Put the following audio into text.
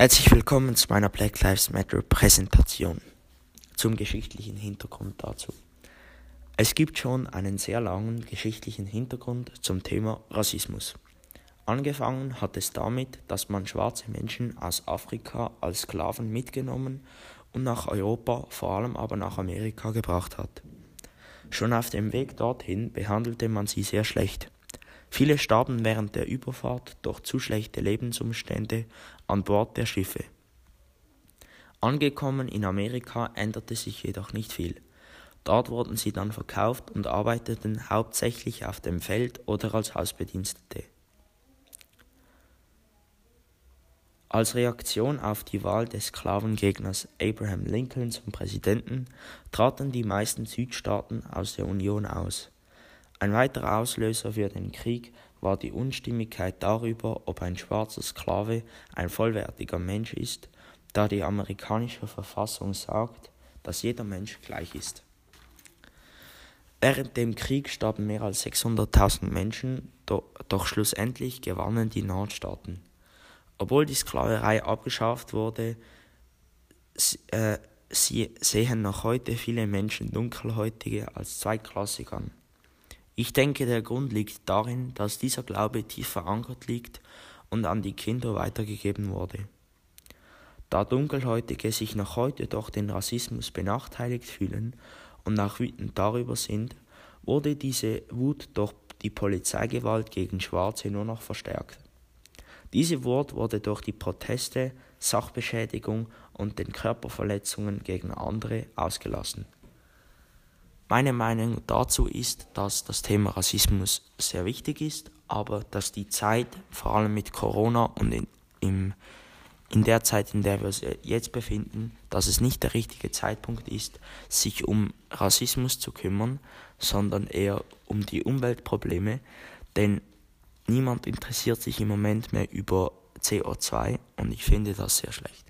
Herzlich willkommen zu meiner Black Lives Matter Präsentation zum geschichtlichen Hintergrund dazu. Es gibt schon einen sehr langen geschichtlichen Hintergrund zum Thema Rassismus. Angefangen hat es damit, dass man schwarze Menschen aus Afrika als Sklaven mitgenommen und nach Europa, vor allem aber nach Amerika gebracht hat. Schon auf dem Weg dorthin behandelte man sie sehr schlecht. Viele starben während der Überfahrt durch zu schlechte Lebensumstände an Bord der Schiffe. Angekommen in Amerika änderte sich jedoch nicht viel. Dort wurden sie dann verkauft und arbeiteten hauptsächlich auf dem Feld oder als Hausbedienstete. Als Reaktion auf die Wahl des Sklavengegners Abraham Lincoln zum Präsidenten traten die meisten Südstaaten aus der Union aus. Ein weiterer Auslöser für den Krieg war die Unstimmigkeit darüber, ob ein schwarzer Sklave ein vollwertiger Mensch ist, da die amerikanische Verfassung sagt, dass jeder Mensch gleich ist. Während dem Krieg starben mehr als 600.000 Menschen, doch schlussendlich gewannen die Nordstaaten. Obwohl die Sklaverei abgeschafft wurde, äh, sehen noch heute viele Menschen Dunkelhäutige als zweitklassig an. Ich denke, der Grund liegt darin, dass dieser Glaube tief verankert liegt und an die Kinder weitergegeben wurde. Da Dunkelhäutige sich noch heute durch den Rassismus benachteiligt fühlen und auch wütend darüber sind, wurde diese Wut durch die Polizeigewalt gegen Schwarze nur noch verstärkt. Diese Wut wurde durch die Proteste, Sachbeschädigung und den Körperverletzungen gegen andere ausgelassen. Meine Meinung dazu ist, dass das Thema Rassismus sehr wichtig ist, aber dass die Zeit, vor allem mit Corona und in, im, in der Zeit, in der wir uns jetzt befinden, dass es nicht der richtige Zeitpunkt ist, sich um Rassismus zu kümmern, sondern eher um die Umweltprobleme, denn niemand interessiert sich im Moment mehr über CO2 und ich finde das sehr schlecht.